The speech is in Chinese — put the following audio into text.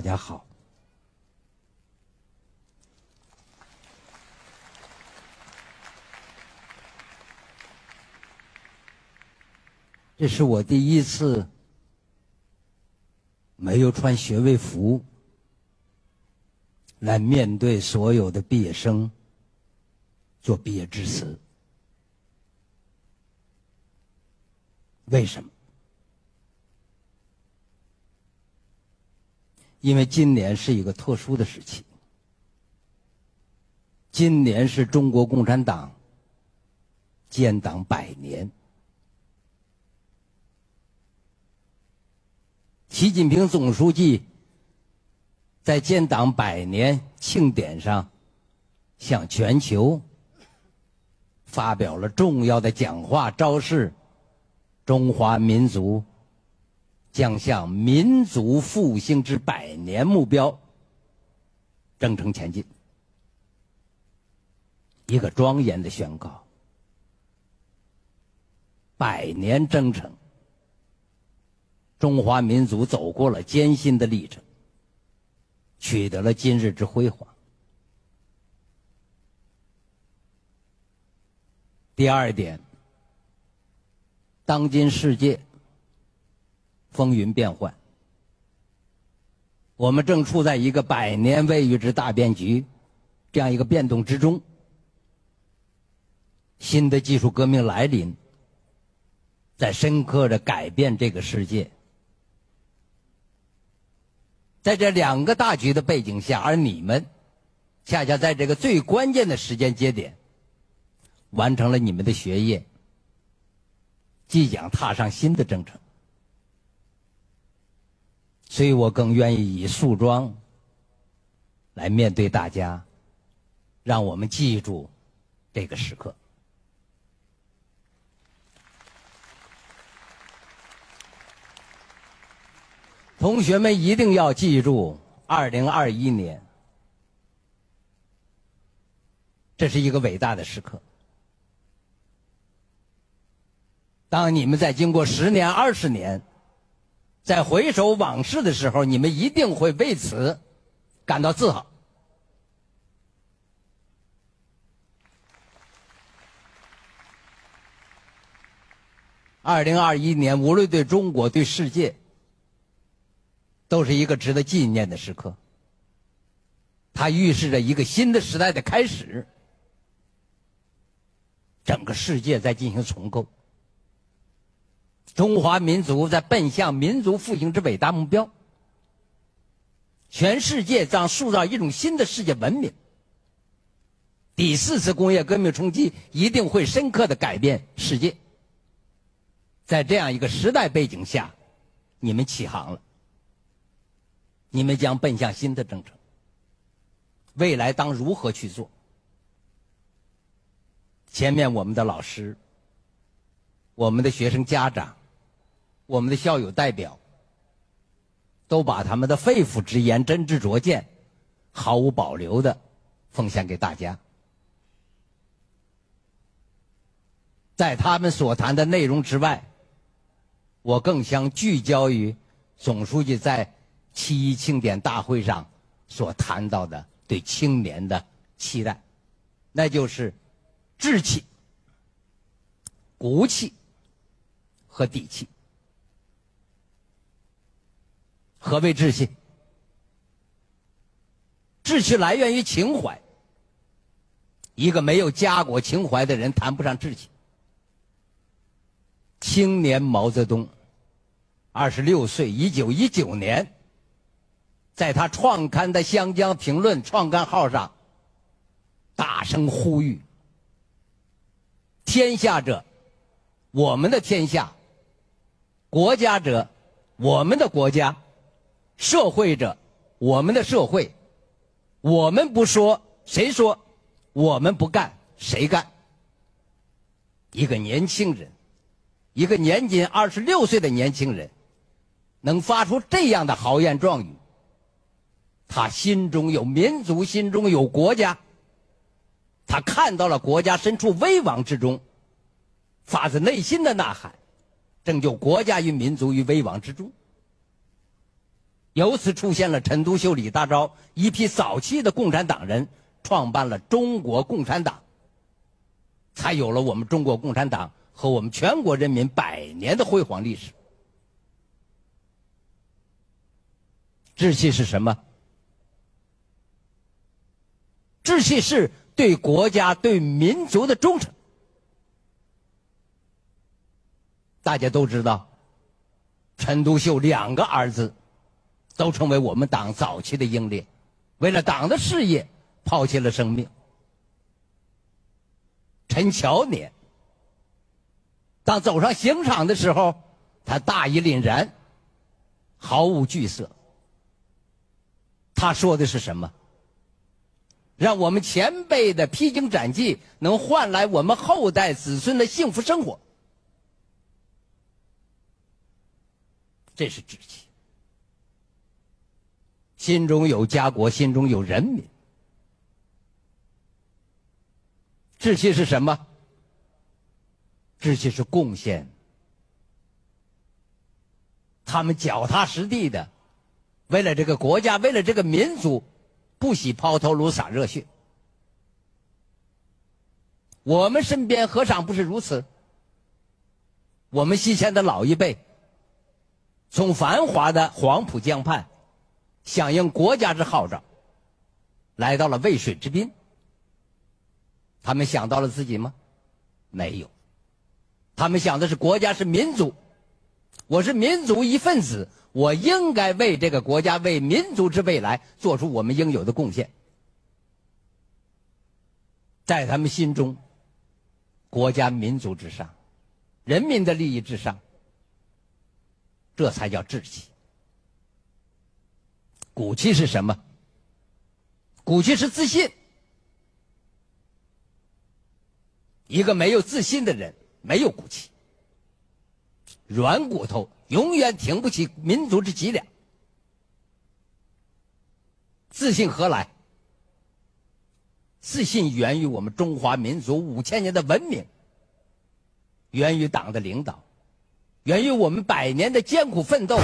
大家好。这是我第一次没有穿学位服来面对所有的毕业生做毕业致辞。为什么？因为今年是一个特殊的时期，今年是中国共产党建党百年。习近平总书记在建党百年庆典上，向全球发表了重要的讲话，昭示中华民族将向民族复兴之百年目标征程前进。一个庄严的宣告：百年征程。中华民族走过了艰辛的历程，取得了今日之辉煌。第二点，当今世界风云变幻，我们正处在一个百年未遇之大变局这样一个变动之中，新的技术革命来临，在深刻的改变这个世界。在这两个大局的背景下，而你们恰恰在这个最关键的时间节点，完成了你们的学业，即将踏上新的征程。所以我更愿意以素装来面对大家，让我们记住这个时刻。同学们一定要记住，二零二一年，这是一个伟大的时刻。当你们在经过十年、二十年，在回首往事的时候，你们一定会为此感到自豪。二零二一年，无论对中国、对世界，都是一个值得纪念的时刻，它预示着一个新的时代的开始。整个世界在进行重构，中华民族在奔向民族复兴之伟大目标，全世界将塑造一种新的世界文明。第四次工业革命冲击一定会深刻的改变世界。在这样一个时代背景下，你们起航了。你们将奔向新的征程，未来当如何去做？前面我们的老师、我们的学生家长、我们的校友代表，都把他们的肺腑之言、真知灼见，毫无保留的奉献给大家。在他们所谈的内容之外，我更想聚焦于总书记在。七一庆典大会上所谈到的对青年的期待，那就是志气、骨气和底气。何谓志气？志气来源于情怀。一个没有家国情怀的人谈不上志气。青年毛泽东，二十六岁，一九一九年。在他创刊的《湘江评论》创刊号上，大声呼吁：“天下者，我们的天下；国家者，我们的国家；社会者，我们的社会。我们不说，谁说？我们不干，谁干？”一个年轻人，一个年仅二十六岁的年轻人，能发出这样的豪言壮语。他心中有民族，心中有国家。他看到了国家身处危亡之中，发自内心的呐喊，拯救国家与民族于危亡之中。由此出现了陈独秀、李大钊一批早期的共产党人，创办了中国共产党，才有了我们中国共产党和我们全国人民百年的辉煌历史。志气是什么？志气是对国家、对民族的忠诚。大家都知道，陈独秀两个儿子都成为我们党早期的英烈，为了党的事业抛弃了生命。陈乔年当走上刑场的时候，他大义凛然，毫无惧色。他说的是什么？让我们前辈的披荆斩棘能换来我们后代子孙的幸福生活，这是志气。心中有家国，心中有人民。志气是什么？志气是贡献。他们脚踏实地的。为了这个国家，为了这个民族，不惜抛头颅洒热血。我们身边何尝不是如此？我们西迁的老一辈，从繁华的黄浦江畔，响应国家之号召，来到了渭水之滨。他们想到了自己吗？没有。他们想的是国家是民族，我是民族一份子。我应该为这个国家、为民族之未来做出我们应有的贡献。在他们心中，国家、民族之上，人民的利益至上，这才叫志气。骨气是什么？骨气是自信。一个没有自信的人，没有骨气，软骨头。永远挺不起民族之脊梁，自信何来？自信源于我们中华民族五千年的文明，源于党的领导，源于我们百年的艰苦奋斗。